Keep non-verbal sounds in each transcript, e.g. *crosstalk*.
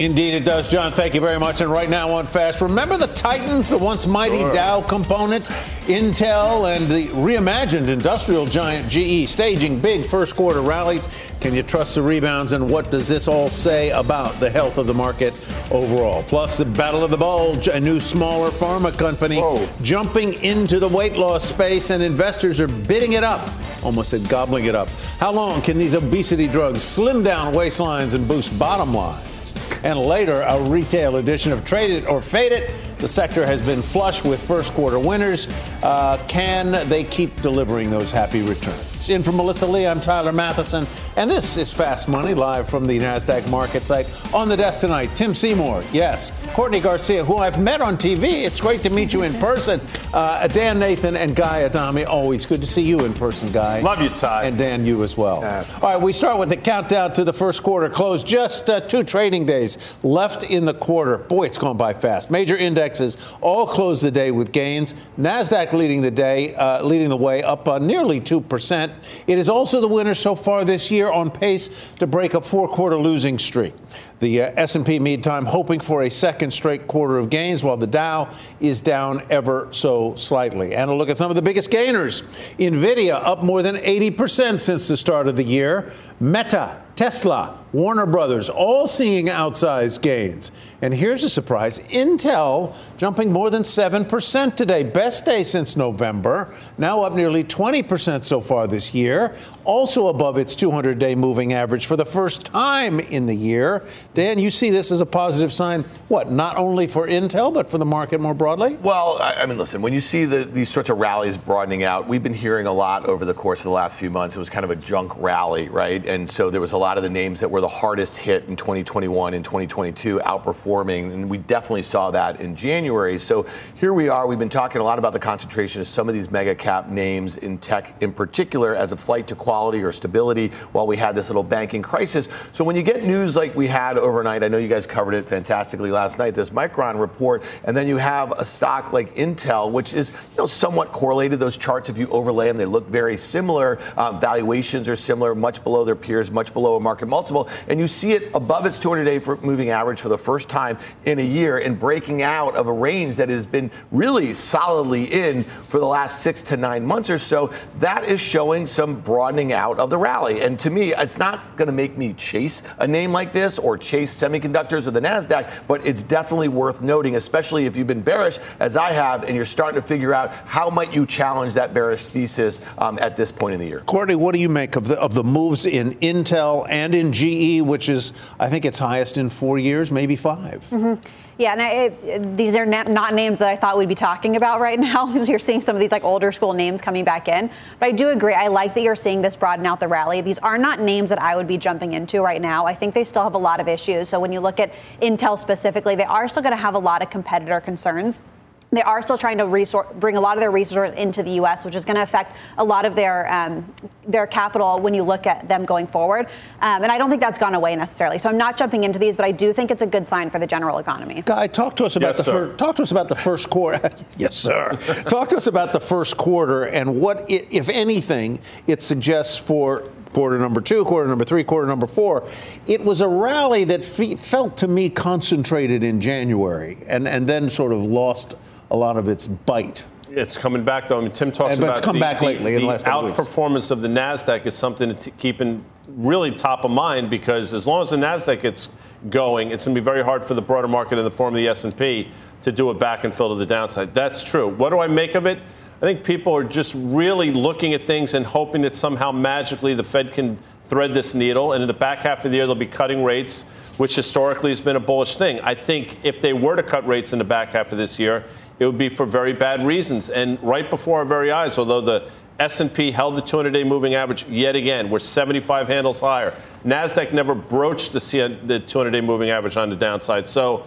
Indeed, it does, John. Thank you very much. And right now on Fast, remember the Titans, the once mighty sure. Dow component, Intel, and the reimagined industrial giant GE staging big first quarter rallies. Can you trust the rebounds? And what does this all say about the health of the market overall? Plus, the battle of the bulge, a new smaller pharma company Whoa. jumping into the weight loss space, and investors are bidding it up. Almost said gobbling it up. How long can these obesity drugs slim down waistlines and boost bottom lines? And later, a retail edition of Trade It or Fade It. The sector has been flush with first quarter winners. Uh, can they keep delivering those happy returns? In for Melissa Lee, I'm Tyler Mathisen, and this is Fast Money live from the NASDAQ market site. On the desk tonight, Tim Seymour, yes, Courtney Garcia, who I've met on TV. It's great to meet you in person. Uh, Dan Nathan and Guy Adami, always good to see you in person, Guy. Love you, Ty. And Dan, you as well. All right, we start with the countdown to the first quarter close. Just uh, two trading days left in the quarter. Boy, it's gone by fast. Major indexes all closed the day with gains. NASDAQ leading the day, uh, leading the way up uh, nearly 2%. It is also the winner so far this year on pace to break a four-quarter losing streak. The uh, S&P meantime hoping for a second straight quarter of gains while the Dow is down ever so slightly. And a look at some of the biggest gainers. Nvidia up more than 80% since the start of the year. Meta Tesla, Warner Brothers, all seeing outsized gains. And here's a surprise Intel jumping more than 7% today. Best day since November, now up nearly 20% so far this year, also above its 200 day moving average for the first time in the year. Dan, you see this as a positive sign, what, not only for Intel, but for the market more broadly? Well, I, mean, listen, when you see the, these sorts of rallies broadening out, we've been hearing a lot over the course of the last few months. It was kind of a junk rally, right? And so there was a lot of the names that were the hardest hit in 2021 and 2022 outperforming, and we definitely saw that in January. So here we are. We've been talking a lot about the concentration of some of these mega cap names in tech, in particular, as a flight to quality or stability, while we had this little banking crisis. So when you get news like we had overnight, I know you guys covered it fantastically last night. This Micron report, and then you have a stock like Intel, which is you know somewhat correlated. Those charts, if you overlay them, they look very similar. Um, valuations are similar, much below their peers, much below a market multiple, and you see it above its 200-day moving average for the first time in a year and breaking out of a range that has been really solidly in for the last six to nine months or so. That is showing some broadening out of the rally. And to me, it's not going to make me chase a name like this or chase semiconductors or the NASDAQ, but it's definitely worth noting, especially if you've been bearish, as I have, and you're starting to figure out how might you challenge that bearish thesis um, at this point in the year. Courtney, what do you make of the, of the moves in Intel and in GE, which is, I think, its highest in four years, maybe 5 mm-hmm. Yeah, and it, these are not names that I thought we'd be talking about right *laughs* now because you're seeing some of these like older school names coming back in. But I do agree. I like that you're seeing this broaden out the rally. These are not names that I would be jumping into right now. I think they still have a lot of issues. So when you look at Intel specifically, they are still going to have a lot of competitor concerns they are still trying to resort, bring a lot of their resources into the U.S., which is going to affect a lot of their um, their capital when you look at them going forward. Um, and I don't think that's gone away necessarily. So I'm not jumping into these, but I do think it's a good sign for the general economy. Guy, talk to us about yes, the first. Talk to us about the first quarter. *laughs* yes, sir. talk to us about the first quarter and what, it, if anything, it suggests for quarter number two, quarter number three, quarter number four. It was a rally that fe- felt to me concentrated in January and, and then sort of lost a lot of its bite. It's coming back though. I mean, Tim talks but about it's come the, back lately. The, in the last outperformance of the Nasdaq is something to keep in really top of mind because as long as the Nasdaq gets going, it's going to be very hard for the broader market in the form of the S&P to do a back and fill to the downside. That's true. What do I make of it? I think people are just really looking at things and hoping that somehow magically the Fed can thread this needle, and in the back half of the year they'll be cutting rates, which historically has been a bullish thing. I think if they were to cut rates in the back half of this year, it would be for very bad reasons. And right before our very eyes, although the S&P held the 200-day moving average yet again. We're 75 handles higher. Nasdaq never broached the 200-day moving average on the downside. So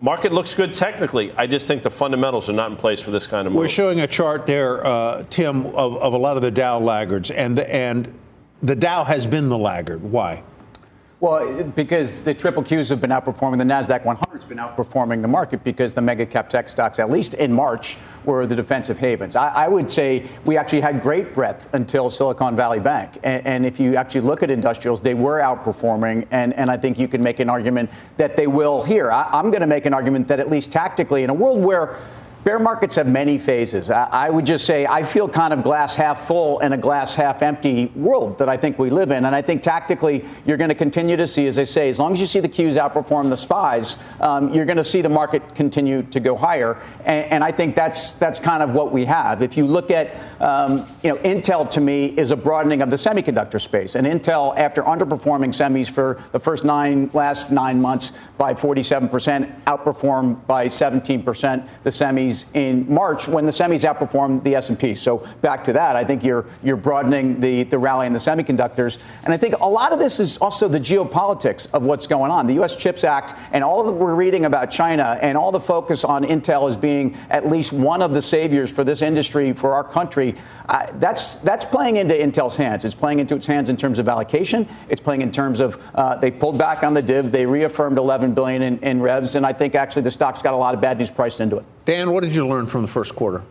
market looks good technically. I just think the fundamentals are not in place for this kind of move. We're showing a chart there, uh, Tim, of, of a lot of the Dow laggards, and the, and the Dow has been the laggard. Why? Well, because the triple Qs have been outperforming, the NASDAQ 100 has been outperforming the market because the mega cap tech stocks, at least in March, were the defensive havens. I, I would say we actually had great breadth until Silicon Valley Bank. And, and, if you actually look at industrials, they were outperforming. And, and I think you can make an argument that they will here. I, I'm going to make an argument that at least tactically, in a world where Bear markets have many phases. I, I, would just say I feel kind of glass half full in a glass half empty world that I think we live in. And I think tactically, you're going to continue to see, as I say, as long as you see the Qs outperform the spies, um, you're going to see the market continue to go higher. And, and, I think that's that's kind of what we have. If you look at, um, you know, Intel to me is a broadening of the semiconductor space. And Intel, after underperforming semis for the first nine last nine months by 47%, outperformed by 17% the semis semis in March when the semis outperformed the S&P. So back to that, I think you're you're broadening the the rally in the semiconductors, and I think a lot of this is also the geopolitics of what's going on. The U.S. Chips Act and all that we're reading about China and all the focus on Intel as being at least one of the saviors for this industry for our country. Uh, that's that's playing into Intel's hands. It's playing into its hands in terms of allocation. It's playing in terms of uh, they pulled back on the div. They reaffirmed 11 billion in, in revs, and I think actually the stock's got a lot of bad news priced into it. Dan, what did you learn from the first quarter?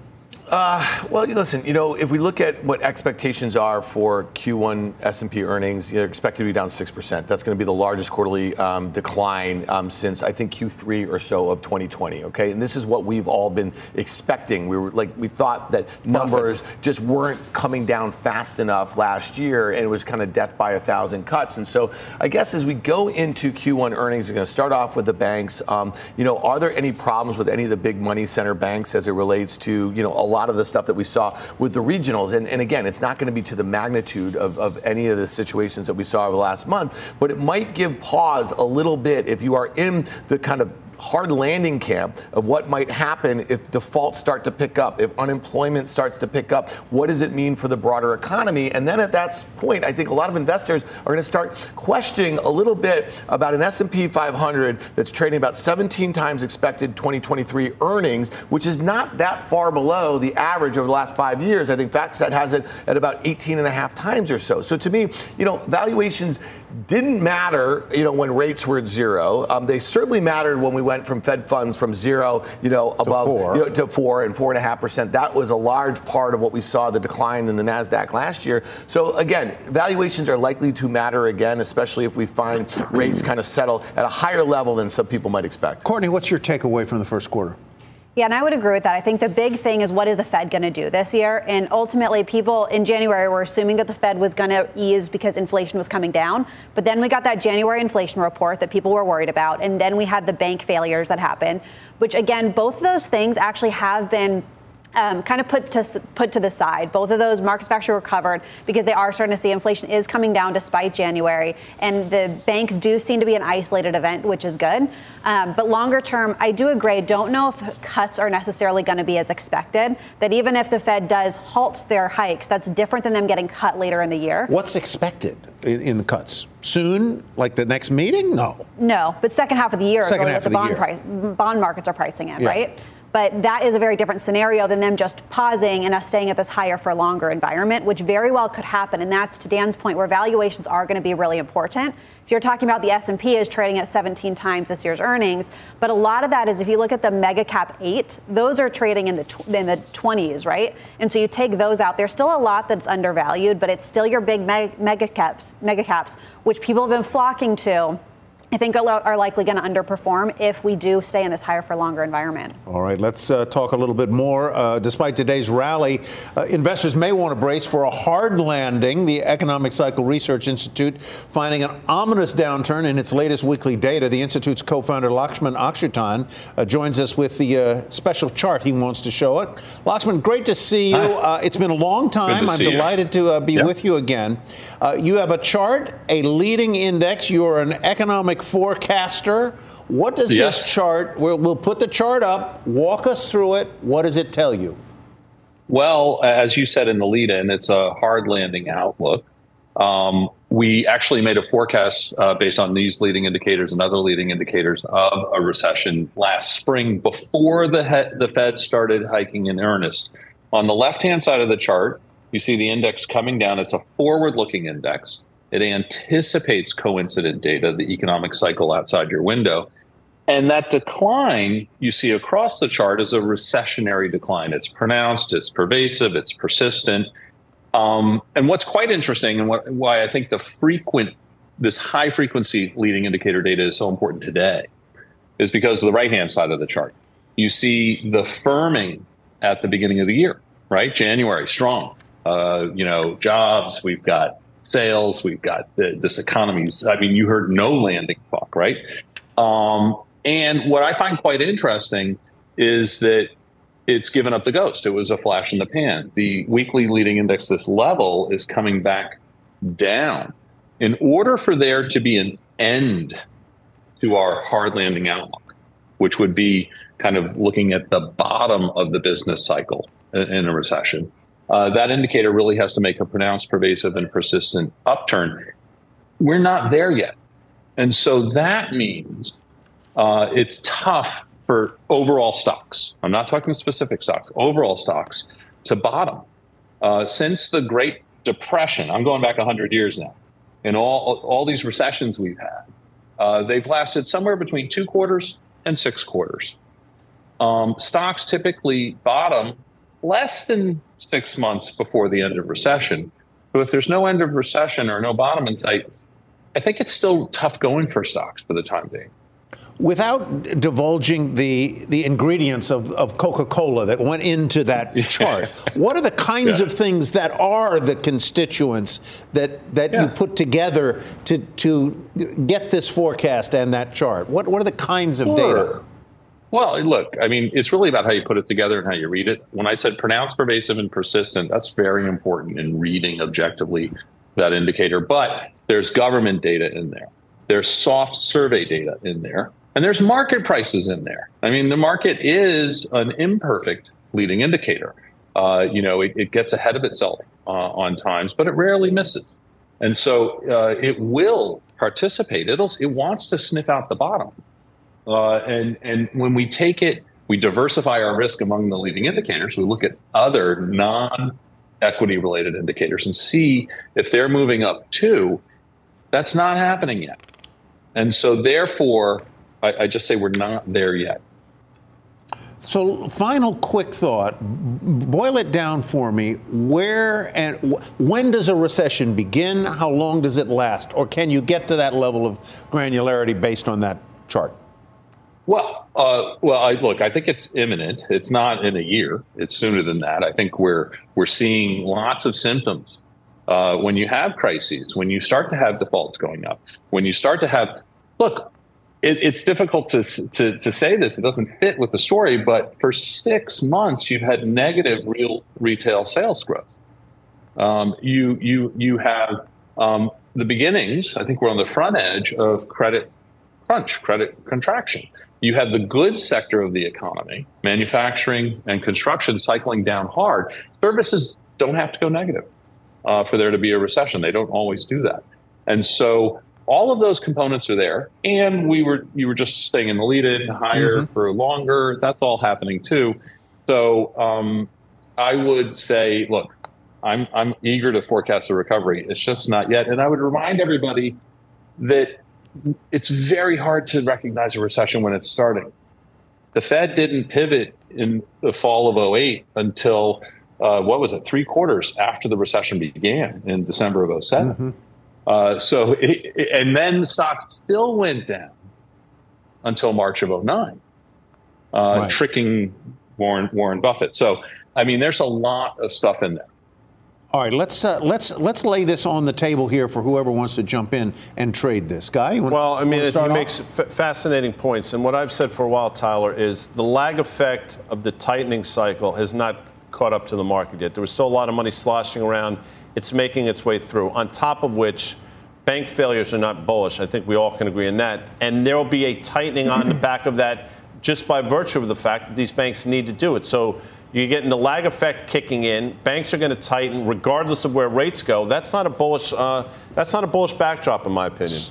Uh, well, listen, you know, if we look at what expectations are for Q1 S&P earnings, they're expected to be down 6%. That's going to be the largest quarterly um, decline um, since I think Q3 or so of 2020. Okay, and this is what we've all been expecting. We were like, we thought that numbers Perfect. just weren't coming down fast enough last year, and it was kind of death by a thousand cuts. And so, I guess as we go into Q1 earnings, we're going to start off with the banks. Um, you know, are there any problems with any of the big money center banks as it relates to you know a lot of the stuff that we saw with the regionals. And, and again, it's not going to be to the magnitude of, of any of the situations that we saw over the last month, but it might give pause a little bit if you are in the kind of hard landing camp of what might happen if defaults start to pick up, if unemployment starts to pick up. What does it mean for the broader economy? And then at that point, I think a lot of investors are going to start questioning a little bit about an S&P 500 that's trading about 17 times expected 2023 earnings, which is not that far below the average over the last five years. I think FactSet has it at about 18 and a half times or so. So to me, you know, valuations didn't matter, you know, when rates were at zero. Um, they certainly mattered when we went from Fed funds from zero, you know, above to four, you know, to four and four and a half percent. That was a large part of what we saw the decline in the Nasdaq last year. So again, valuations are likely to matter again, especially if we find rates kind of settle at a higher level than some people might expect. Courtney, what's your takeaway from the first quarter? Yeah, and I would agree with that. I think the big thing is what is the Fed going to do this year? And ultimately, people in January were assuming that the Fed was going to ease because inflation was coming down. But then we got that January inflation report that people were worried about. And then we had the bank failures that happened, which again, both of those things actually have been um, kind of put to put to the side. Both of those markets have actually recovered because they are starting to see inflation is coming down despite January, and the banks do seem to be an isolated event, which is good. Um, but longer term, I do agree. Don't know if cuts are necessarily going to be as expected. That even if the Fed does halt their hikes, that's different than them getting cut later in the year. What's expected in, in the cuts? Soon, like the next meeting? No. No, but second half of the year, second half the, of the bond year. price, bond markets are pricing in, yeah. right? But that is a very different scenario than them just pausing and us staying at this higher for longer environment, which very well could happen. And that's to Dan's point, where valuations are going to be really important. So you're talking about the S&P is trading at 17 times this year's earnings, but a lot of that is if you look at the mega cap eight, those are trading in the tw- in the 20s, right? And so you take those out. There's still a lot that's undervalued, but it's still your big mega caps, mega caps, which people have been flocking to I think are likely going to underperform if we do stay in this higher for longer environment. All right, let's uh, talk a little bit more. Uh, despite today's rally, uh, investors may want to brace for a hard landing. The Economic Cycle Research Institute finding an ominous downturn in its latest weekly data. The institute's co-founder Lakshman Achuthan uh, joins us with the uh, special chart he wants to show it. Lakshman, great to see you. Uh, it's been a long time. I'm delighted you. to be with you again. you have a chart, a leading index. You're an economic forecaster. What does yes. this chart, we'll, we'll put the chart up, walk us through it. What does it tell you? Well, as you said in the lead in, it's a hard landing outlook. Um, we actually made a forecast uh, based on these leading indicators and other leading indicators of a recession last spring before the, he- the Fed started hiking in earnest. On the left hand side of the chart, you see the index coming down. It's a forward looking index. It anticipates coincident data, the economic cycle outside your window. And that decline you see across the chart is a recessionary decline. It's pronounced, it's pervasive, it's persistent. Um, and what's quite interesting and what, why I think the frequent, this high frequency leading indicator data is so important today is because of the right hand side of the chart. You see the firming at the beginning of the year, right? January, strong. Uh, you know, jobs, we've got sales, we've got the, this economy's, I mean, you heard no landing talk, right? Um, and what I find quite interesting is that it's given up the ghost. It was a flash in the pan. The weekly leading index, this level, is coming back down. In order for there to be an end to our hard landing outlook, which would be kind of looking at the bottom of the business cycle in a recession, uh, that indicator really has to make a pronounced, pervasive, and persistent upturn. We're not there yet. And so that means uh, it's tough for overall stocks. I'm not talking specific stocks, overall stocks to bottom. Uh, since the Great Depression, I'm going back 100 years now, and all, all these recessions we've had, uh, they've lasted somewhere between two quarters and six quarters. Um, stocks typically bottom less than six months before the end of recession. So if there's no end of recession or no bottom in sight, I think it's still tough going for stocks for the time being. Without divulging the the ingredients of, of Coca-Cola that went into that *laughs* chart, what are the kinds yeah. of things that are the constituents that that yeah. you put together to to get this forecast and that chart? What what are the kinds of sure. data? Well, look, I mean, it's really about how you put it together and how you read it. When I said pronounced, pervasive, and persistent, that's very important in reading objectively that indicator. But there's government data in there, there's soft survey data in there, and there's market prices in there. I mean, the market is an imperfect leading indicator. Uh, you know, it, it, gets ahead of itself uh, on times, but it rarely misses. And so uh, it will participate. It'll, it wants to sniff out the bottom. Uh, and, and when we take it, we diversify our risk among the leading indicators. We look at other non equity related indicators and see if they're moving up too. That's not happening yet. And so, therefore, I, I just say we're not there yet. So, final quick thought. Boil it down for me. Where and when does a recession begin? How long does it last? Or can you get to that level of granularity based on that chart? Well, uh, well, I, look, I think it's imminent. It's not in a year. It's sooner than that. I think we're we're seeing lots of symptoms uh, when you have crises, when you start to have defaults going up, when you start to have. Look, it, it's difficult to, to to say this. It doesn't fit with the story, but for six months you've had negative real retail sales growth. Um, you you you have um, the beginnings. I think we're on the front edge of credit crunch, credit contraction. You have the goods sector of the economy, manufacturing and construction cycling down hard. Services don't have to go negative uh, for there to be a recession. They don't always do that. And so all of those components are there. And we were you were just staying in the lead in higher mm-hmm. for longer. That's all happening too. So um, I would say, look, I'm I'm eager to forecast a recovery. It's just not yet. And I would remind everybody that it's very hard to recognize a recession when it's starting. The Fed didn't pivot in the fall of 08 until, uh, what was it, three quarters after the recession began in December of 7 mm-hmm. uh, so, it, it, and then the stock still went down until March of 09, uh, right. tricking Warren, Warren Buffett. So, I mean, there's a lot of stuff in there. All right, let's uh, let's let's lay this on the table here for whoever wants to jump in and trade this guy. well, I mean, he makes f- fascinating points, and what I've said for a while, Tyler, is the lag effect of the tightening cycle has not caught up to the market yet. There was still a lot of money sloshing around. It's making its way through. On top of which, bank failures are not bullish. I think we all can agree on that. And there will be a tightening on the back of that just by virtue of the fact that these banks need to do it. So you're getting the lag effect kicking in. Banks are going to tighten regardless of where rates go. That's not a bullish. Uh, that's not a bullish backdrop, in my opinion.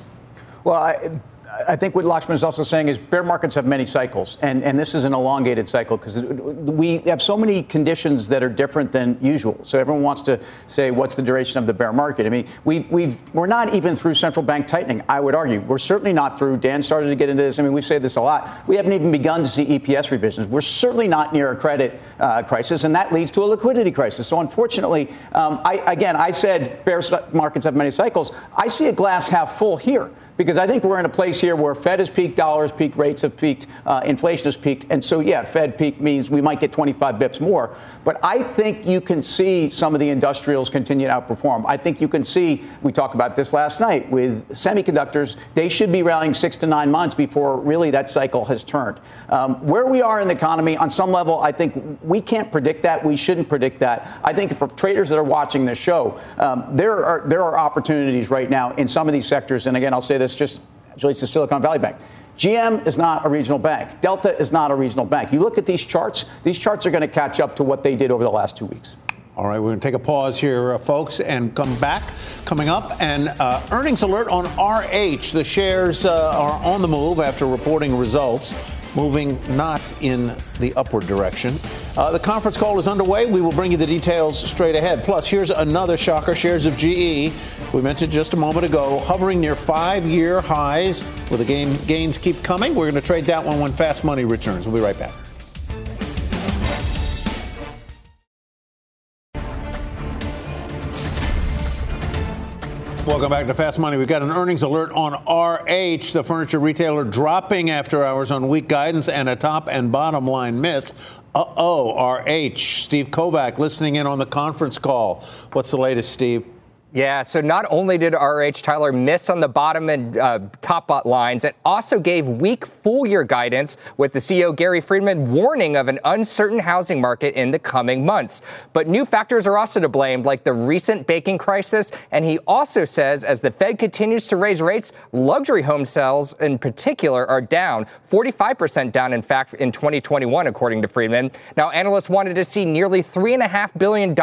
Well, I, I think what Lakshman is also saying is bear markets have many cycles, and, and this is an elongated cycle because we have so many conditions that are different than usual. So everyone wants to say, what's the duration of the bear market? I mean, we, we've, we're not even through central bank tightening, I would argue. We're certainly not through. Dan started to get into this. I mean, we say this a lot. We haven't even begun to see EPS revisions. We're certainly not near a credit uh, crisis, and that leads to a liquidity crisis. So unfortunately, um, I, again, I said bear markets have many cycles. I see a glass half full here because I think we're in a place here where Fed has peaked, dollars peaked, rates have peaked, uh, inflation has peaked, and so yeah, Fed peak means we might get 25 bips more. But I think you can see some of the industrials continue to outperform. I think you can see we talked about this last night with semiconductors. They should be rallying six to nine months before really that cycle has turned. Um, where we are in the economy, on some level, I think we can't predict that. We shouldn't predict that. I think for traders that are watching this show, um, there are there are opportunities right now in some of these sectors. And again, I'll say this this just relates to Silicon Valley Bank. GM is not a regional bank. Delta is not a regional bank. You look at these charts, these charts are going to catch up to what they did over the last two weeks. All right, we're going to take a pause here, uh, folks, and come back. Coming up, and uh, earnings alert on RH. The shares uh, are on the move after reporting results moving not in the upward direction. Uh, the conference call is underway. We will bring you the details straight ahead. Plus, here's another shocker shares of GE, we mentioned just a moment ago, hovering near five year highs. Will the gain, gains keep coming? We're going to trade that one when fast money returns. We'll be right back. Welcome back to Fast Money. We've got an earnings alert on RH, the furniture retailer dropping after hours on weak guidance and a top and bottom line miss. Uh oh, RH. Steve Kovach listening in on the conference call. What's the latest, Steve? Yeah, so not only did RH Tyler miss on the bottom and uh, top lines, it also gave weak full year guidance with the CEO Gary Friedman warning of an uncertain housing market in the coming months. But new factors are also to blame, like the recent baking crisis. And he also says as the Fed continues to raise rates, luxury home sales in particular are down, 45% down, in fact, in 2021, according to Friedman. Now, analysts wanted to see nearly $3.5 billion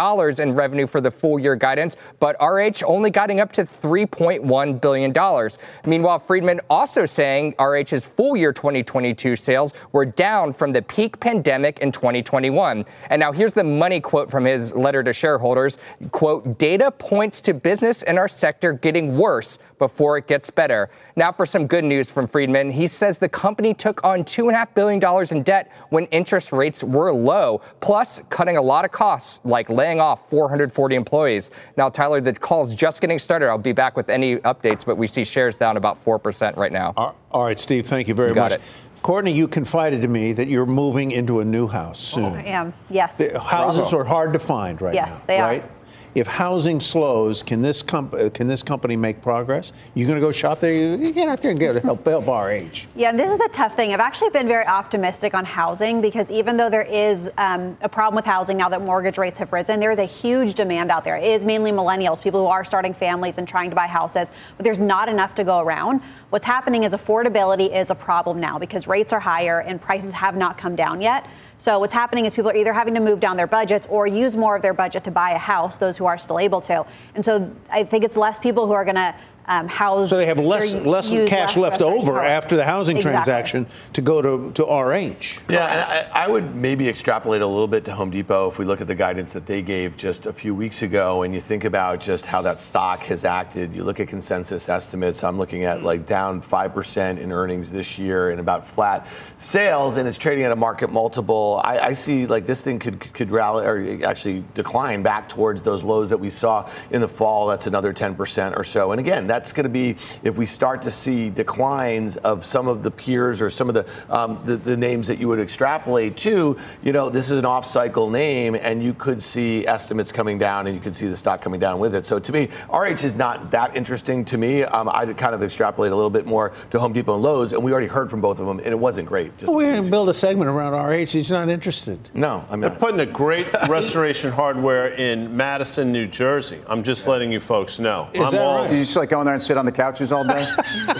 in revenue for the full year guidance, but RH RH only getting up to $3.1 billion. Meanwhile, Friedman also saying RH's full year 2022 sales were down from the peak pandemic in 2021. And now here's the money quote from his letter to shareholders. Quote, data points to business in our sector getting worse before it gets better. Now for some good news from Friedman. He says the company took on $2.5 billion in debt when interest rates were low, plus cutting a lot of costs like laying off 440 employees. Now, Tyler, the call's just getting started. I'll be back with any updates, but we see shares down about 4% right now. All right, Steve, thank you very you much. It. Courtney, you confided to me that you're moving into a new house soon. I am, yes. The houses Bravo. are hard to find right yes, now. Yes, they right? are if housing slows, can this comp- uh, can this company make progress? You're going to go shop there? You get out there and get help help age. Yeah, and this is the tough thing. I've actually been very optimistic on housing because even though there is um, a problem with housing now that mortgage rates have risen, there is a huge demand out there. It is mainly millennials, people who are starting families and trying to buy houses, but there's not enough to go around. What's happening is affordability is a problem now because rates are higher and prices have not come down yet. So what's happening is people are either having to move down their budgets or use more of their budget to buy a house, those who are still able to. And so I think it's less people who are going to um, house. So they have less less cash less left over after the housing exactly. transaction to go to, to RH. Yeah, I, I, would maybe extrapolate a little bit to Home Depot if we look at the guidance that they gave just a few weeks ago, and you think about just how that stock has acted. You look at consensus estimates. I'm looking at like down five percent in earnings this year and about flat sales, and it's trading at a market multiple. I, I see like this thing could could rally or actually decline back towards those lows that we saw in the fall. That's another 10 percent or so. And again, that's going to be if we start to see declines of some of the peers or some of the, um, the, the names that you would extrapolate to. You know, this is an off-cycle name, and you could see estimates coming down, and you could see the stock coming down with it. So to me, RH is not that interesting to me. Um, I'd kind of extrapolate a little bit more to Home Depot and Lowe's, and we already heard from both of them, and it wasn't great. Well, we didn't build a segment around RH. He's not interested. No, I'm not. They're putting a great *laughs* restoration hardware in Madison, New Jersey. I'm just letting you folks know. Is I'm that all, right? It's like in there and sit on the couches all day? *laughs*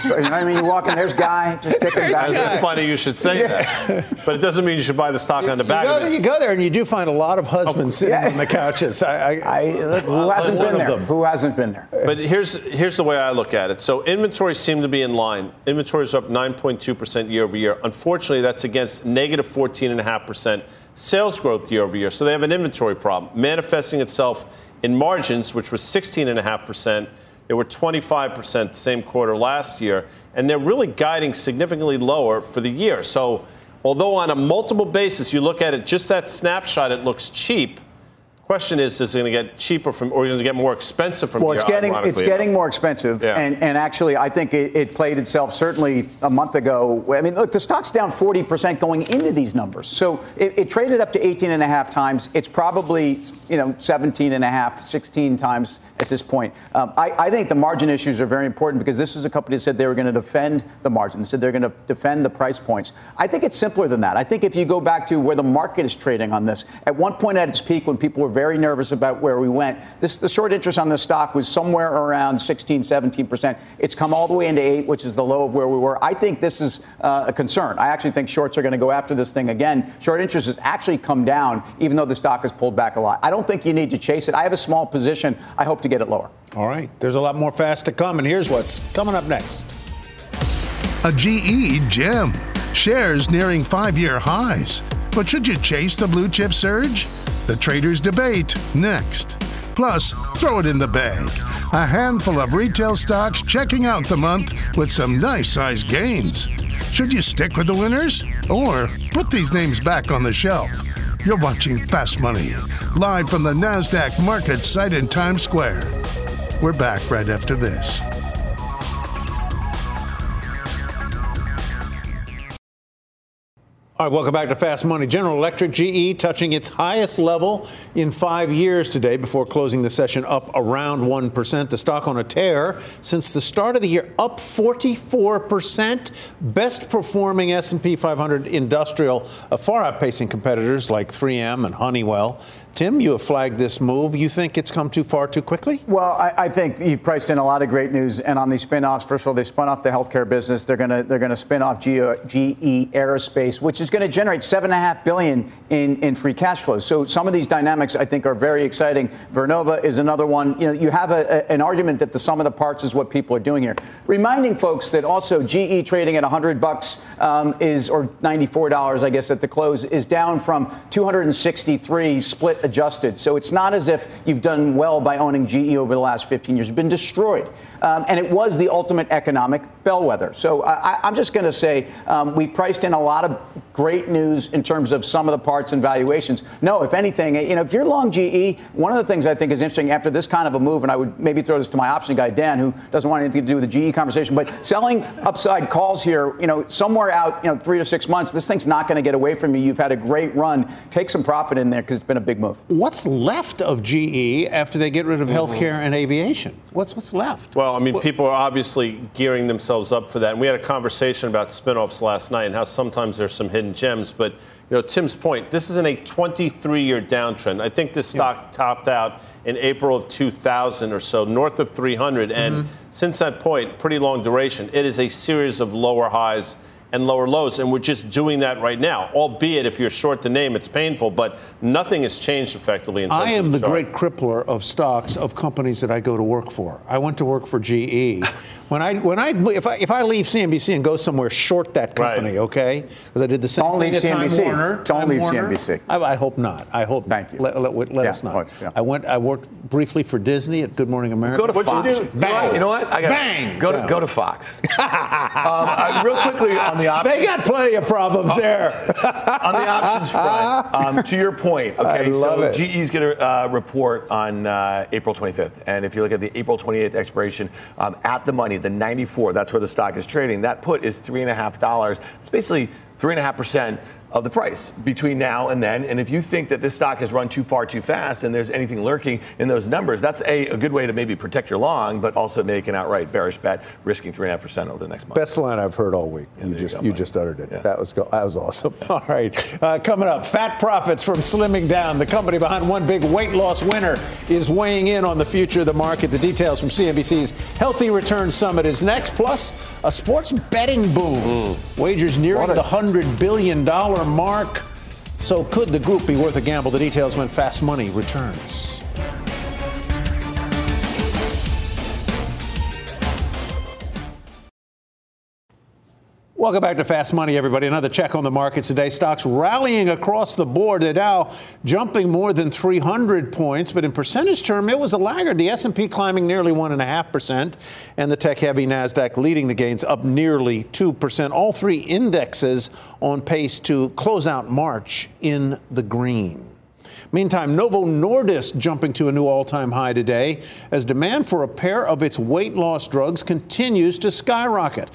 you know what I mean? You walk in, there's Guy, just kicking back. It's funny you should say that, but it doesn't mean you should buy the stock on the back. You go, of it. you go there and you do find a lot of husbands oh, sitting Yeah. on the couches. I, I, I, who hasn't been there? them. Who hasn't been there? But here's here's the way I look at it. So inventories seem to be in line. Inventories are up 9.2% year over year. Unfortunately, that's against negative 14.5% sales growth year over year. So they have an inventory problem manifesting itself in margins, which was 16.5%. They were 25% the same quarter last year, and they're really guiding significantly lower for the year. So although on a multiple basis you look at it, just that snapshot, it looks cheap. Question is, is it going to get cheaper from, or is it going to get more expensive from Well, here? it's getting it's getting enough? more expensive, Yeah. and and actually, I think it, it played itself certainly a month ago. I mean, look, the stock's down 40 percent going into these numbers, so it, it traded up to 18 and a half times. It's probably you know 17 and a half, 16 times at this point. Um, I, I think the margin issues are very important because this is a company that said they were going to defend the margin, they said they're going to defend the price points. I think it's simpler than that. I think if you go back to where the market is trading on this, at one point at its peak when people were very nervous about where we went, this the short interest on the stock was somewhere around 16, 17 percent. It's come all the way into eight, which is the low of where we were. I think this is uh, a concern. I actually think shorts are going to go after this thing again. Short interest has actually come down, even though the stock has pulled back a lot. I don't think you need to chase it. I have a small position. I hope to get it lower. all right. There's a lot more fast to come, and here's what's coming up next. A GE gem. Shares nearing five year highs. But should you chase the blue chip surge? The traders debate next. Plus, throw it in the bag. A handful of retail stocks checking out the month with some nice sized gains. Should you stick with the winners or put these names back on the shelf? You're watching Fast Money, live from the NASDAQ market site in Times Square. We're back right after this. All right, welcome back to Fast Money. General Electric GE touching its highest level in five years today before closing the session up around 1%. The stock on a tear since the start of the year, up 44%. Best performing S&P 500 industrial, uh, far outpacing competitors like 3M and Honeywell. Tim, you have flagged this move. You think it's come too far too quickly? Well, I, I think you've priced in a lot of great news, and on these spin-offs, first of all, they spun off the healthcare business. They're gonna they're gonna spin off GE, GE Aerospace, which is going to generate seven and a half billion in, in free cash flow. So some of these dynamics I think are very exciting. Vernova is another one. You know, you have a, a- an argument that the sum of the parts is what people are doing here. Reminding folks that also GE trading at 100 bucks um, is or 94 dollars, I guess, at the close is down from 263 split adjusted. So it's not as if you've done well by owning GE over the last 15 years. You've been destroyed. Um, and it was the ultimate economic bellwether. So I, I'm just going to say um, we priced in a lot of great news in terms of some of the parts and valuations. No, if anything, you know, if you're long GE, one of the things I think is interesting after this kind of a move, and I would maybe throw this to my option guy Dan, who doesn't want anything to do with the GE conversation, but selling upside calls here, you know, somewhere out, you know, three to six months, this thing's not going to get away from you. You've had a great run. Take some profit in there because it's been a big move. What's left of GE after they get rid of healthcare and aviation? What's what's left? Well, I mean, people are obviously gearing themselves up for that. And we had a conversation about spinoffs last night and how sometimes there's some hidden gems. But, you know, Tim's point, this is in a 23 year downtrend. I think this stock topped out in April of 2000 or so, north of 300. And mm-hmm. since that point, pretty long duration, it is a series of lower highs and lower lows. And we're just doing that right now. Albeit, if you're short the name, it's painful, but nothing has changed effectively in terms I of am the chart. great crippler of stocks of companies that I go to work for. I went to work for GE. *laughs* when I when I if I if I leave CNBC and go somewhere short that company, Right. okay? Because I did the same Don't thing leave at Time Warner. Don't Time leave Warner. CNBC. I, I hope not. I hope. Thank you. Let, let, let Yeah, us know. let's- yeah. I went. I worked briefly for Disney at Good Morning America. Go to What'd you Fox. You know what? You know what? I got Bang! Go to go to Fox. *laughs* um, uh, real quickly on the options. They got plenty of problems there. on the options *laughs* front, um, to your point, okay, I love so it. GE is going to uh, report on uh, April 25th. And if you look at the April 28th expiration, um, at the money, the 94, that's where the stock is trading. That put is $3.5. It's basically 3.5% of the price between now and then. And if you think that this stock has run too far too fast and there's anything lurking in those numbers, that's a, a good way to maybe protect your long, but also make an outright bearish bet, risking 3.5% over the next month. Best line I've heard all week. Yeah, you there you just go, you, just uttered it. Yeah. That was that was awesome. *laughs* All right, uh, coming up, fat profits from slimming down. The company behind one big weight loss winner is weighing in on the future of the market. The details from CNBC's Healthy Return Summit is next. Plus, a sports betting boom. Wagers nearing the hundred billion dollar mark. So could the group be worth a gamble? The details when Fast Money returns. Welcome back to Fast Money, everybody. Another check on the markets today. Stocks rallying across the board. The Dow jumping more than 300 points, but in percentage term, it was a laggard. The S&P climbing nearly one and a half percent, and the tech-heavy Nasdaq leading the gains, up nearly two percent. All three indexes on pace to close out March in the green. Meantime, Novo Nordisk jumping to a new all time high today as demand for a pair of its weight loss drugs continues to skyrocket.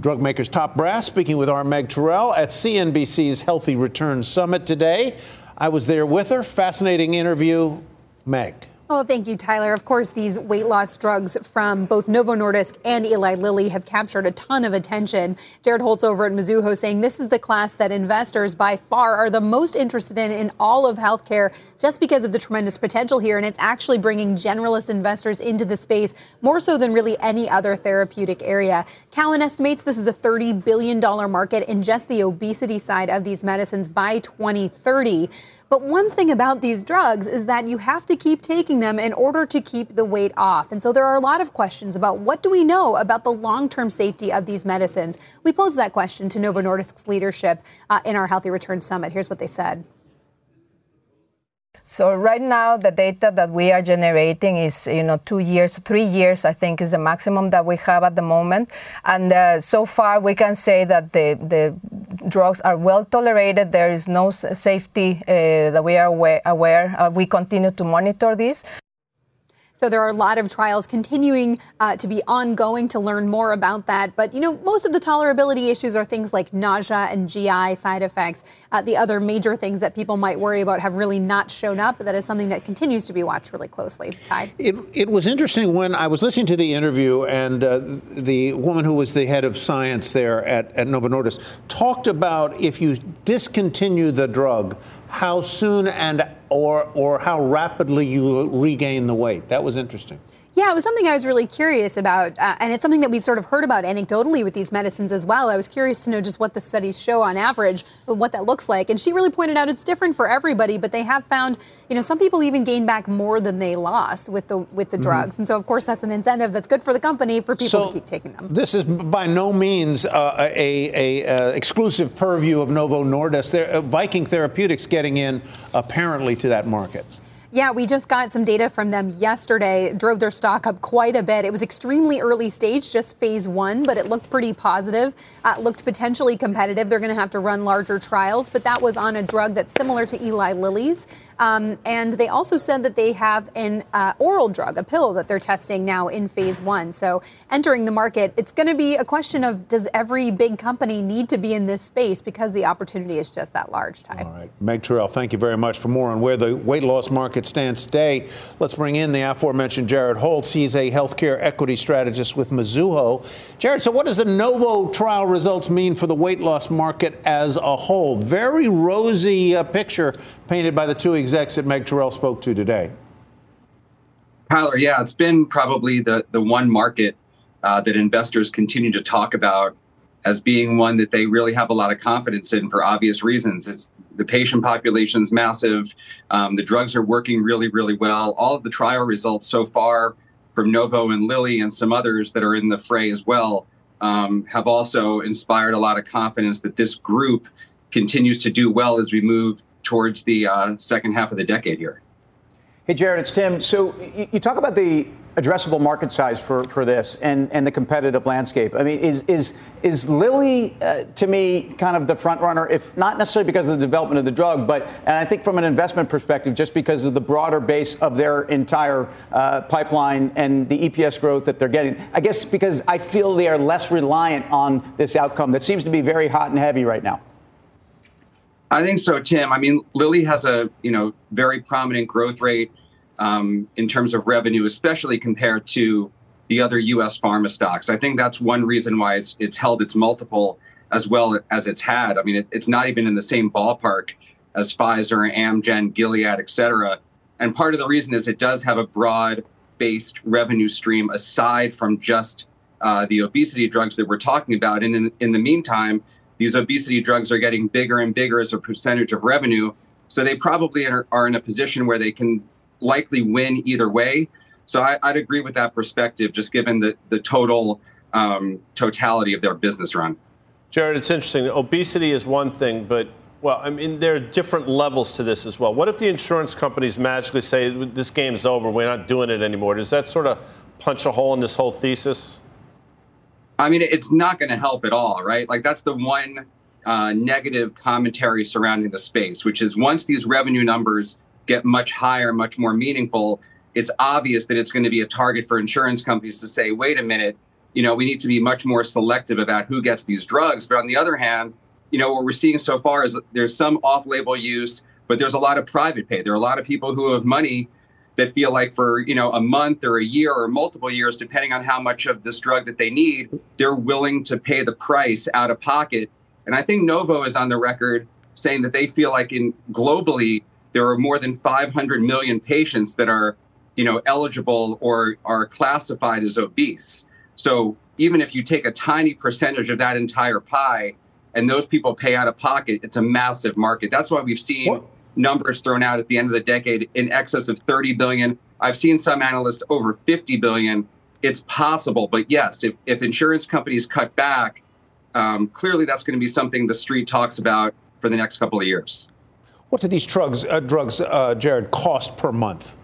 Drug maker's top brass speaking with our Meg Terrell at CNBC's Healthy Returns Summit today. I was there with her. Fascinating interview. Meg. Well, thank you, Tyler. Of course, these weight loss drugs from both Novo Nordisk and Eli Lilly have captured a ton of attention. Jared Holz over at Mizuho saying this is the class that investors by far are the most interested in in all of healthcare just because of the tremendous potential here. And it's actually bringing generalist investors into the space more so than really any other therapeutic area. Cowen estimates this is a $30 billion market in just the obesity side of these medicines by 2030. But one thing about these drugs is that you have to keep taking them in order to keep the weight off. And so there are a lot of questions about what do we know about the long term safety of these medicines. We posed that question to Novo Nordisk's leadership uh, in our Healthy Return Summit. Here's what they said. So right now, the data that we are generating is, you know, two years, three years, I think, is the maximum that we have at the moment. And uh, so far, we can say that the, the drugs are well tolerated. There is no safety uh, that we are aware. Uh, we continue to monitor this. So there are a lot of trials continuing uh, to be ongoing to learn more about that. But you know, most of the tolerability issues are things like nausea and GI side effects. Uh, the other major things that people might worry about have really not shown up. That is something that continues to be watched really closely. Ty. It, it was interesting when I was listening to the interview, and uh, the woman who was the head of science there at, at Novo Nordisk talked about if you discontinue the drug, how soon and or or how rapidly you regain the weight. That was interesting. Yeah, it was something I was really curious about, uh, and it's something that we've sort of heard about anecdotally with these medicines as well. I was curious to know just what the studies show on average, what that looks like. And she really pointed out it's different for everybody, but they have found, you know, some people even gain back more than they lost with the with the drugs. And so, of course, that's an incentive that's good for the company for people So to keep taking them. This is by no means uh, a, a, uh exclusive purview of Novo Nordisk. Uh, Viking Therapeutics getting in apparently to that market. Yeah, we just got some data from them yesterday. Drove their stock up quite a bit. It was extremely early stage, just phase one, but it looked pretty positive. Uh, looked potentially competitive. They're going to have to run larger trials, but that was on a drug that's similar to Eli Lilly's. Um, and they also said that they have an uh, oral drug, a pill that they're testing now in phase one. So entering the market, it's going to be a question of does every big company need to be in this space because the opportunity is just that large. All right. Meg Terrell, thank you very much. For more on where the weight loss market stands today, let's bring in the aforementioned Jared Holz. He's a healthcare equity strategist with Mizuho. Jared, so what does the Novo trial results mean for the weight loss market as a whole? Very rosy uh, picture painted by the two execs that Meg Terrell spoke to today. Tyler, yeah, it's been probably the the one market uh, that investors continue to talk about as being one that they really have a lot of confidence in for obvious reasons. It's the patient population's massive, um, the drugs are working really, really well. All of the trial results so far from Novo and Lilly and some others that are in the fray as well um, have also inspired a lot of confidence that this group continues to do well as we move towards the uh, second half of the decade here. Hey, Jared, it's Tim. So you, talk about the addressable market size for, for this and, and the competitive landscape. I mean, is is is Lilly uh, to me kind of the front runner, if not necessarily because of the development of the drug, but and I think from an investment perspective, just because of the broader base of their entire uh, pipeline and the EPS growth that they're getting. I guess because I feel they are less reliant on this outcome that seems to be very hot and heavy right now. I think so, Tim. I mean, Lilly has a you know very prominent growth rate um, in terms of revenue, especially compared to the other U.S. pharma stocks. I think that's one reason why it's it's held its multiple as well as it's had. I mean, it, it's not even in the same ballpark as Pfizer, Amgen, Gilead, et cetera. And part of the reason is it does have a broad based revenue stream aside from just uh, the obesity drugs that we're talking about. And in, in the meantime, these obesity drugs are getting bigger and bigger as a percentage of revenue. So they probably are, are in a position where they can likely win either way. So I, would agree with that perspective, just given the, the total um, totality of their business run. Jared, it's interesting. Obesity is one thing, but well, I mean, there are different levels to this as well. What if the insurance companies magically say this game's over, we're not doing it anymore? Does that sort of punch a hole in this whole thesis? I mean, it's not going to help at all, right? Like that's the one uh, negative commentary surrounding the space, which is once these revenue numbers get much higher, much more meaningful, it's obvious that it's going to be a target for insurance companies to say, wait a minute, you know, we need to be much more selective about who gets these drugs. But on the other hand, you know, what we're seeing so far is there's some off label use, but there's a lot of private pay. There are a lot of people who have money that feel like for you know a month or a year or multiple years depending on how much of this drug that they need they're willing to pay the price out of pocket and i think novo is on the record saying that they feel like in globally there are more than 500 million patients that are you know eligible or are classified as obese so even if you take a tiny percentage of that entire pie and those people pay out of pocket it's a massive market that's why we've seen what? Numbers thrown out at the end of the decade in excess of 30 billion. I've seen some analysts over 50 billion. It's possible, but yes, if, if insurance companies cut back, um, clearly that's going to be something the street talks about for the next couple of years. What do these drugs, uh, drugs, uh, Jared, cost per month?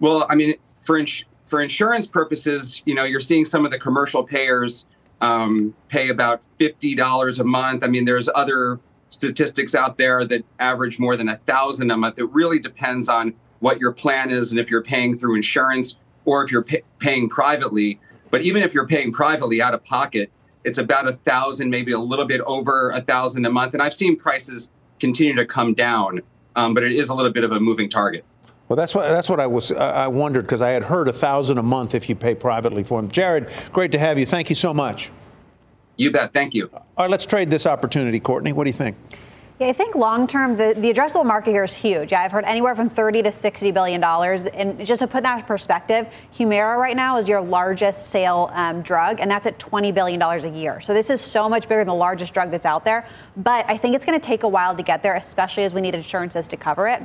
Well, I mean, for ins- for insurance purposes, you know, you're seeing some of the commercial payers um, pay about fifty dollars a month. I mean, there's other statistics out there that average more than a thousand a month. It really depends on what your plan is and if you're paying through insurance or if you're pay- paying privately. But even if you're paying privately out of pocket, it's about a thousand, maybe a little bit over a thousand a month. And I've seen prices continue to come down, um, but it is a little bit of a moving target. Well, that's what that's what I was I wondered because I had heard a thousand a month if you pay privately for them. Jared, great to have you. Thank you so much. You bet. Thank you. All right, let's trade this opportunity, Courtney. What do you think? Yeah, I think long term, the, the addressable market here is huge. I've heard anywhere from 30 to 60 billion dollars. And just to put that in perspective, Humira right now is your largest sale um, drug, and that's at 20 billion dollars a year. So this is so much bigger than the largest drug that's out there. But I think it's going to take a while to get there, especially as we need insurances to cover it.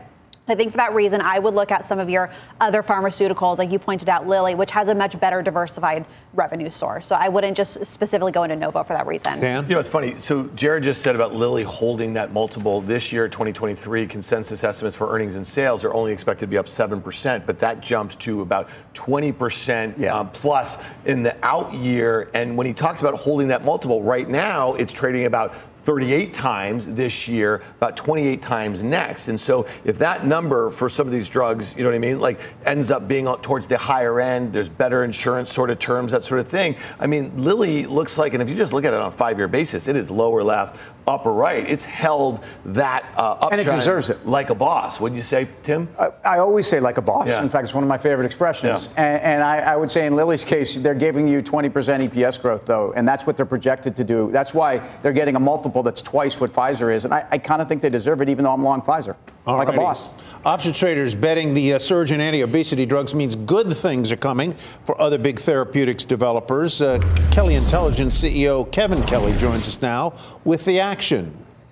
I think for that reason, I would look at some of your other pharmaceuticals, like you pointed out, Lilly, which has a much better diversified revenue source. So I wouldn't just specifically go into Novo for that reason. Dan? You know, it's funny. So Jared just said about Lilly holding that multiple this year, 2023, consensus estimates for earnings and sales are only expected to be up 7%, but that jumps to about 20% yeah. um, plus in the out year. And when he talks about holding that multiple, right now it's trading about 38 times this year, about 28 times next. And so if that number for some of these drugs, you know what I mean, like ends up being towards the higher end, there's better insurance sort of terms, that sort of thing. I mean, Lilly looks like, and if you just look at it on a five-year basis, it is lower left, upper right. It's held that uh, and it deserves it like a boss. Wouldn't you say, Tim? I, I always say like a boss. Yeah. In fact, it's one of my favorite expressions. Yeah. And, and I, I, would say in Lilly's case, they're giving you 20% EPS growth though, and that's what they're projected to do. That's why they're getting a multiple that's twice what Pfizer is, and I, I kind of think they deserve it, even though I'm long Pfizer, Alrighty. like a boss. Option traders betting the uh, surge in anti-obesity drugs means good things are coming for other big therapeutics developers. Uh, Kelly Intelligence CEO Kevin Kelly joins us now with the action.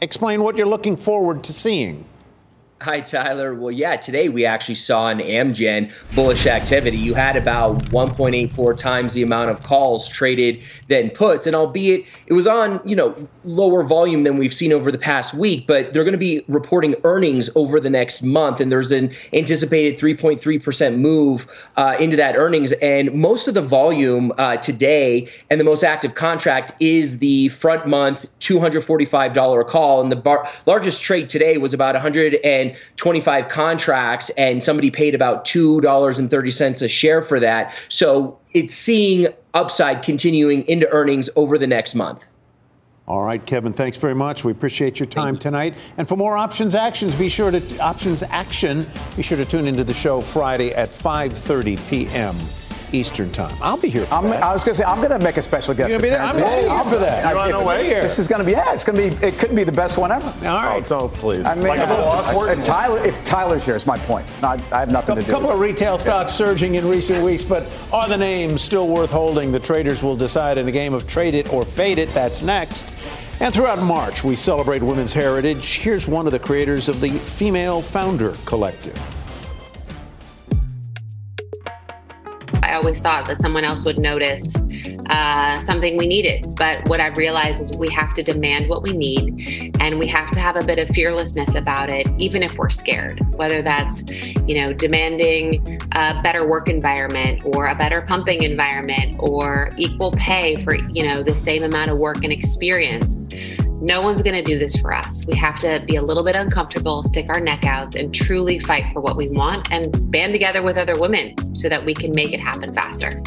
Explain what you're looking forward to seeing. Hi, Tyler. Well, yeah, today we actually saw an Amgen bullish activity. You had about 1.84 times the amount of calls traded than puts, and albeit it was on, you know, lower volume than we've seen over the past week, but they're going to be reporting earnings over the next month, and there's an anticipated 3.3% move uh, into that earnings, and most of the volume uh, today and the most active contract is the front month $245 call, and the bar- largest trade today was about 100 and 25 contracts, and somebody paid about $2.30 a share for that. So it's seeing upside continuing into earnings over the next month. All right, Kevin, thanks very much. We appreciate your time tonight. And for more options actions, be sure to options action. Be sure to tune into the show Friday at 5:30 p.m. Eastern Time. I'll be here. For I'm, that. I was going to say I'm going to make a special guest You're gonna be there? I'm ready for that. I- You're on if- the way here. This is going to be yeah. It's going to be. It could be the best one ever. All right. Oh, right. don't please. I mean, like a uh, boss. if Tyler, if Tyler's here, it's my point. No, I, I have nothing A to do. A couple with of it. retail stocks surging in recent weeks, but are the names still worth holding? The traders will decide in a game of trade it or fade it. That's next. And throughout March, we celebrate women's heritage. Here's one of the creators of the Female Founder Collective. I always thought that someone else would notice uh, something we needed. But what I've realized is we have to demand what we need and we have to have a bit of fearlessness about it, even if we're scared, whether that's, you know, demanding a better work environment or a better pumping environment or equal pay for, you know, the same amount of work and experience. No one's going to do this for us. We have to be a little bit uncomfortable, stick our neck outs, and truly fight for what we want and band together with other women so that we can make it happen faster.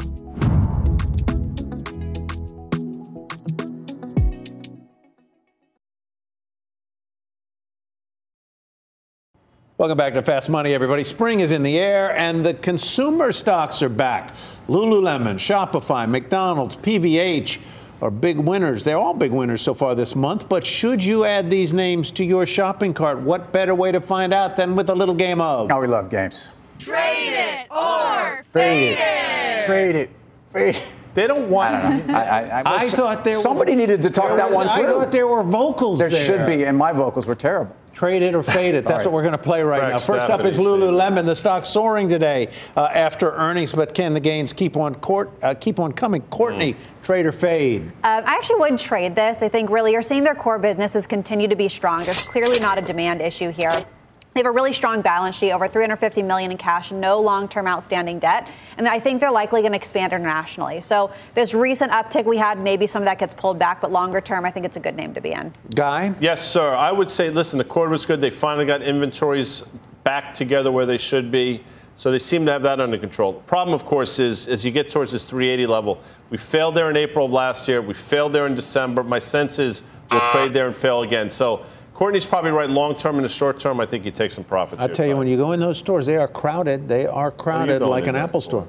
Welcome back to Fast Money, everybody. Spring is in the air, and the consumer stocks are back. Lululemon, Shopify, McDonald's, PVH are big winners. They're all big winners so far this month. But should you add these names to your shopping cart? What better way to find out than with a little game of? Oh, we love games. Trade it or Fade it. Trade it. Fade it. They don't want. I don't know. *laughs* I, I, I, I thought there was- somebody needed to talk there that was- one I thought there were vocals There there. should be, and my vocals were terrible. Trade it or fade it. That's All right. what we're going to play right Craig now. First up is Lululemon. The stock soaring today uh, after earnings, but can the gains keep on court uh, keep on coming? Courtney, trade or fade? Um, I actually would trade this. I think really you're seeing their core businesses continue to be strong. There's clearly not a demand issue here. They have a really strong balance sheet, over 350 million in cash, no long-term outstanding debt, and I think they're likely going to expand internationally. So this recent uptick we had, maybe some of that gets pulled back, but longer term, I think it's a good name to be in. Guy? Yes, sir. I would say, listen, the quarter was good. They finally got inventories back together where they should be. So they seem to have that under control. The problem, of course, is as you get towards this 380 level, we failed there in April of last year. We failed there in December. My sense is we'll trade there and fail again. So Courtney's probably right long term. and the short term, I think you take some profits. I tell you, when you go in those stores, they are crowded. They are crowded like an Apple store.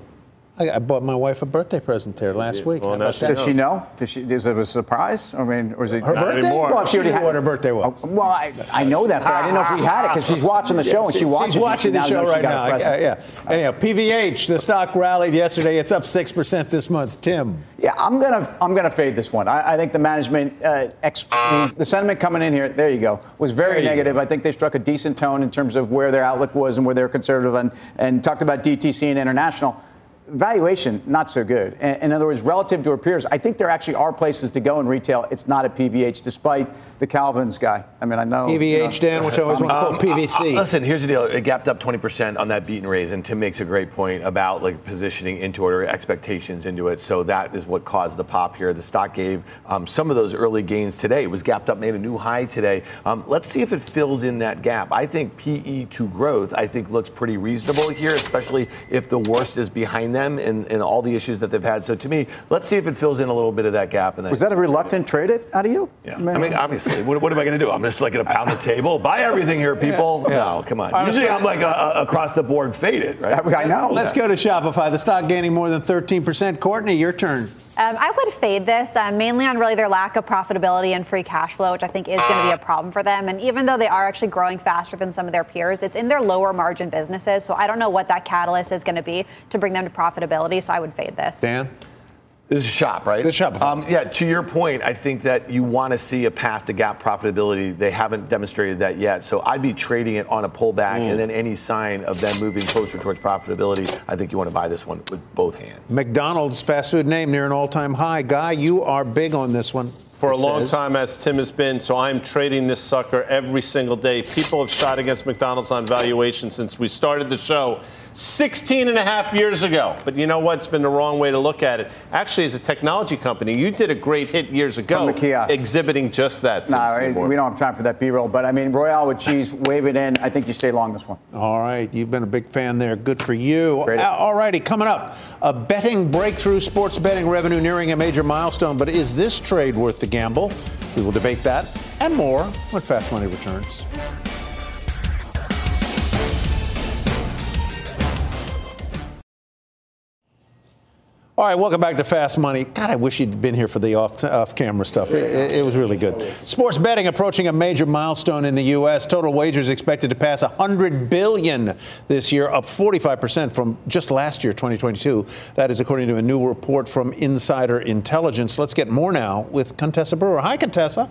I, I bought my wife a birthday present there last week. Well, How now about she that? Does she know? Does she? Is it a surprise? I mean, or is it Her Not birthday? anymore. Well, she already knew had what her birthday was. Oh, well, I, I know that, but I didn't know if we had it because she's watching the show and she watches. She's watching She the show right now. a. Yeah, yeah. Anyhow, PVH, the stock rallied yesterday. It's up 6% this month. Tim. Yeah, I'm gonna I'm gonna fade this one. I, I think the management, uh, ex- the sentiment coming in here, there you go, was very There you negative. I think they struck a decent tone in terms of where their outlook was and where they're conservative, and and talked about DTC and international. Valuation not so good. In, in other words, relative to our peers, I think there actually are places to go in retail. It's not at PVH, despite the Calvin's guy. I mean, I know you know, PVH, Dan, which I always want to call PVC. Uh, listen, here's the deal. It gapped up 20% on that beat and raise, and Tim makes a great point about like positioning into it or expectations into it. So that is what caused the pop here. The stock gave um, some of those early gains today. It was gapped up, made a new high today. Um, let's see if it fills in that gap. I think PE to growth, I think looks pretty reasonable here, especially if the worst is behind them and, and all the issues that they've had. So to me, let's see if it fills in a little bit of that gap. And then Was that a reluctant trade it out of you? yeah. Man. I mean, obviously, what, what am I going to do? I'm just like going to pound the table, buy everything here, people. No, come on. Usually, I'm like a, a, across the board faded, right? I know. Let's go to Shopify. The stock gaining more than 13%. Courtney, your turn. Um, I would fade this uh, mainly on really their lack of profitability and free cash flow, which I think is going to be a problem for them. And even though they are actually growing faster than some of their peers, it's in their lower margin businesses. So I don't know what that catalyst is going to be to bring them to profitability. So I would fade this. Dan? This is a shop, right? This shop. Um, yeah, to your point, I think that you want to see a path to GAAP profitability. They haven't demonstrated that yet. So I'd be trading it on a pullback, Mm. and then any sign of them moving closer towards profitability, I think you want to buy this one with both hands. McDonald's, fast food name, near an all time high. Guy, you are big on this one. for a it long says. time, as Tim has been. So I'm trading this sucker every single day. People have shot against McDonald's on valuation since we started the show 16 and a half years ago. But you know what? It's been the wrong way to look at it. Actually, as a technology company, you did a great hit years ago, From the kiosk. exhibiting just that. No, the we don't have time for that B-roll. But I mean, Royale with cheese, *laughs* wave it in. I think you stay long this one. All right, you've been a big fan there. Good for you. Great. Uh, All righty, coming up, a betting breakthrough, sports betting revenue nearing a major milestone. But is this trade worth the gamble? We will debate that and more when Fast Money returns. All right, welcome back to Fast Money. God, I wish you'd been here for the off, off camera stuff. It, it, it, was really good. Sports betting approaching a major milestone in the U.S. Total wagers expected to pass 100 billion this year, up 45% from just last year, 2022. That is according to a new report from Insider Intelligence. Let's get more now with Contessa Brewer. Hi, Contessa.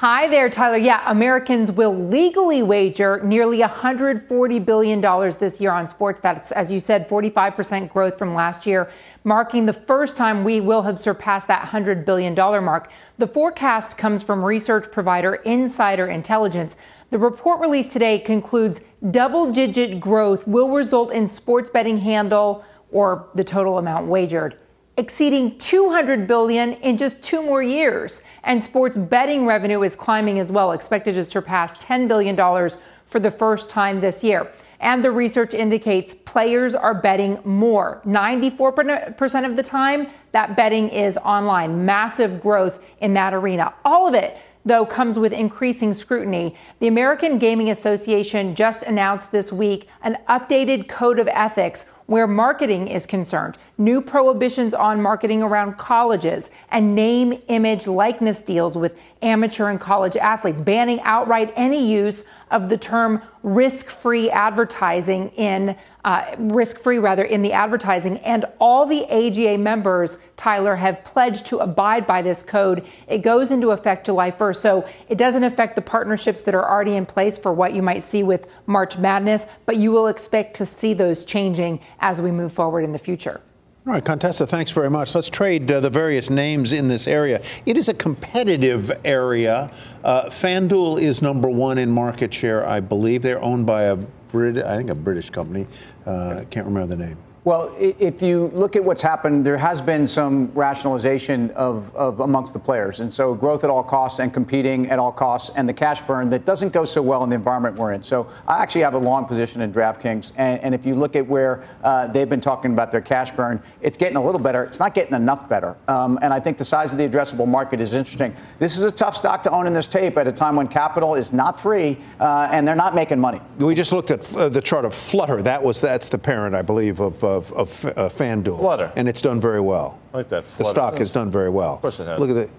Hi there, Tyler. Yeah, Americans will legally wager nearly $140 billion this year on sports. That's, as you said, 45% growth from last year, marking the first time we will have surpassed that $100 billion mark. The forecast comes from research provider Insider Intelligence. The report released today concludes double digit growth will result in sports betting handle or the total amount wagered exceeding 200 billion in just two more years. And sports betting revenue is climbing as well, expected to surpass 10 billion dollars for the first time this year. And the research indicates players are betting more. 94% of the time, that betting is online. Massive growth in that arena. All of it though, comes with increasing scrutiny. The American Gaming Association just announced this week an updated code of ethics where marketing is concerned, new prohibitions on marketing around colleges, and name, image, likeness deals with amateur and college athletes, banning outright any use of the term risk-free advertising in uh, risk-free rather in the advertising. And all the AGA members Tyler have pledged to abide by this code. It goes into effect July 1st so it doesn't affect the partnerships that are already in place for what you might see with March Madness but you will expect to see those changing as we move forward in the future all right, Contessa, thanks very much. Let's trade uh, the various names in this area. It is a competitive area. Uh, FanDuel is number one in market share, I believe. They're owned by a Brit, I think a British company. Uh, can't remember the name. Well, if you look at what's happened, there has been some rationalization of, of, amongst the players. And so growth at all costs and competing at all costs and the cash burn that doesn't go so well in the environment we're in. So I actually have a long position in DraftKings. And, and if you look at where uh, they've been talking about their cash burn, it's getting a little better. It's not getting enough better. Um, and I think the size of the addressable market is interesting. This is a tough stock to own in this tape at a time when capital is not free uh, and they're not making money. We just looked at uh, the chart of Flutter. That was that's the parent, I believe, of of, of uh, FanDuel. Flutter. And it's done very well. I like that. Flutter. The stock has done very well. Of course it has. Look at it.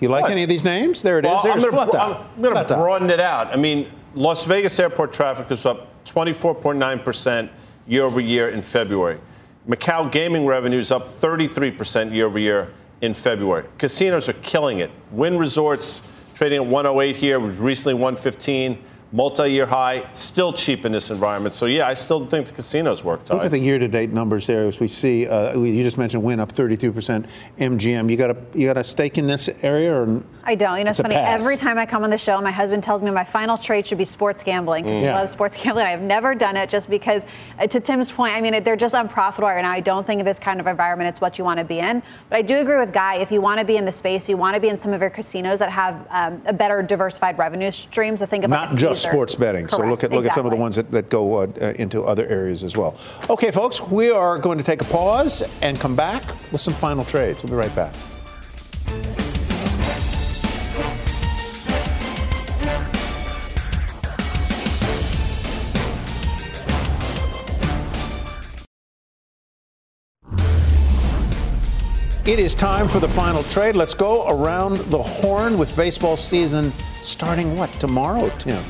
You like what? any of these names? There it well, is. There's I'm going to broaden it out. I mean, Las Vegas airport traffic is up 24.9% year over year in February. Macau gaming revenues up 33% year over year in February. Casinos are killing it. Wynn Resorts trading at 108 here, was recently 115 multi-year high, still cheap in this environment. So yeah, I still think the casinos work. Look at the year-to-date numbers there. As we see, uh, you just mentioned Wynn up 32%. MGM, you got a you got a stake in this area, or I don't. You know, it's, it's funny. Every time I come on the show, my husband tells me my final trade should be sports gambling because mm. he yeah. loves sports gambling. I've never done it just because, uh, to Tim's point, I mean, they're just unprofitable right now. I don't think in this kind of environment it's what you want to be in. But I do agree with Guy. If you want to be in the space, you want to be in some of your casinos that have um, a better diversified revenue stream. So think about not just sports betting. Correct. So look at look exactly. at some of the ones that, that go uh, uh, into other areas as well. Okay, folks, we are going to take a pause and come back with some final trades. We'll be right back. It is time for the final trade. Let's go around the horn with baseball season starting what tomorrow, Tim?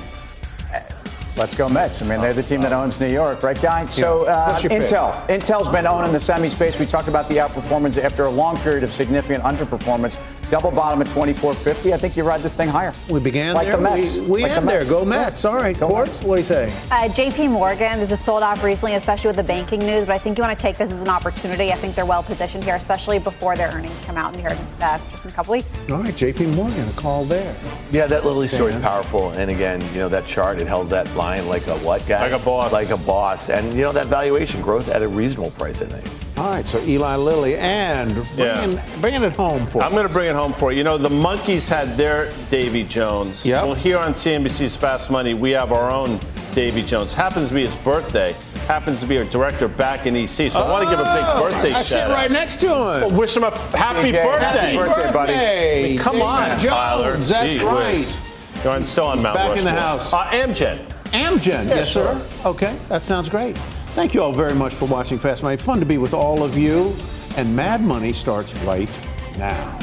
Let's go Mets. I mean, they're the team that owns New York, right, guys? So uh, Intel. Pick? Intel's been owning the semi space. We talked about the outperformance after a long period of significant underperformance. Double bottom at 24.50. I think you ride this thing higher. We began like there. The Mets. We, we like end the there. Go Mets. All right, Court. What do you say? Uh, J.P. Morgan. This is sold off recently, especially with the banking news. But I think you want to take this as an opportunity. I think they're well positioned here, especially before their earnings come out in here uh, just in a couple weeks. All right, J.P. Morgan, a call there. Yeah, that Lilly story is powerful. And again, you know that chart it held that line like a what guy? Like a boss. Like a boss. And you know that valuation growth at a reasonable price, I think. All right, so Eli Lilly and bringing, yeah. bringing it home for I'm going to bring it home for you. You know, the Monkees had their Davy Jones. Yeah. Well, here on CNBC's Fast Money, we have our own Davy Jones. Happens to be his birthday. happens to be our director back in EC, so I want to give a big Oh, birthday I sit shout out. right next to him. Well, wish him a happy JJ, birthday. happy birthday, buddy. I mean, come David on, Jones, Tyler. That's Gee right. You're still on Mount Back in the house. Uh, Amgen. Amgen, yes, sir. Okay, that sounds great. Thank you all very much for watching Fast Money. Fun to be with all of you. And Mad Money starts right now.